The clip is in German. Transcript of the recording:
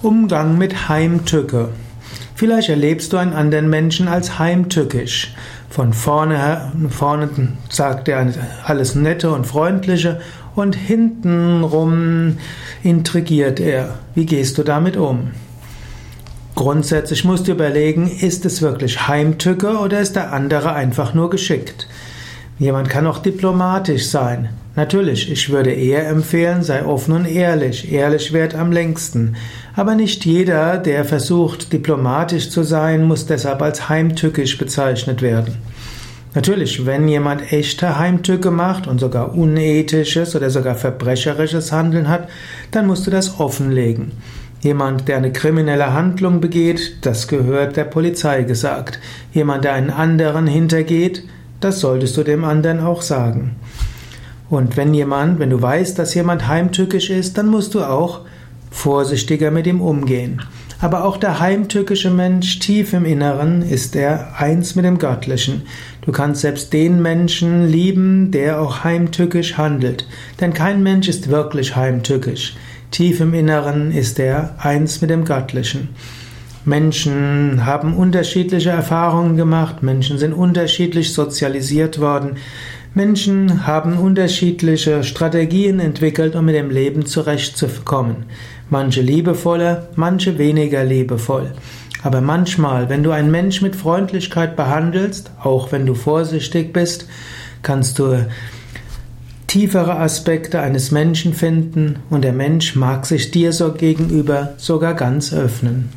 Umgang mit Heimtücke. Vielleicht erlebst du einen anderen Menschen als heimtückisch. Von vorne, vorne sagt er alles Nette und Freundliche und hintenrum intrigiert er. Wie gehst du damit um? Grundsätzlich musst du überlegen, ist es wirklich Heimtücke oder ist der andere einfach nur geschickt? Jemand kann auch diplomatisch sein. Natürlich, ich würde eher empfehlen, sei offen und ehrlich. Ehrlich währt am längsten. Aber nicht jeder, der versucht, diplomatisch zu sein, muss deshalb als heimtückisch bezeichnet werden. Natürlich, wenn jemand echte Heimtücke macht und sogar unethisches oder sogar verbrecherisches Handeln hat, dann musst du das offenlegen. Jemand, der eine kriminelle Handlung begeht, das gehört der Polizei gesagt. Jemand, der einen anderen hintergeht, das solltest du dem anderen auch sagen. Und wenn jemand, wenn du weißt, dass jemand heimtückisch ist, dann musst du auch vorsichtiger mit ihm umgehen. Aber auch der heimtückische Mensch tief im Inneren ist er eins mit dem Göttlichen. Du kannst selbst den Menschen lieben, der auch heimtückisch handelt. Denn kein Mensch ist wirklich heimtückisch. Tief im Inneren ist er eins mit dem Göttlichen. Menschen haben unterschiedliche Erfahrungen gemacht, Menschen sind unterschiedlich sozialisiert worden, Menschen haben unterschiedliche Strategien entwickelt, um mit dem Leben zurechtzukommen. Manche liebevoller, manche weniger liebevoll. Aber manchmal, wenn du einen Mensch mit Freundlichkeit behandelst, auch wenn du vorsichtig bist, kannst du tiefere Aspekte eines Menschen finden und der Mensch mag sich dir so gegenüber sogar ganz öffnen.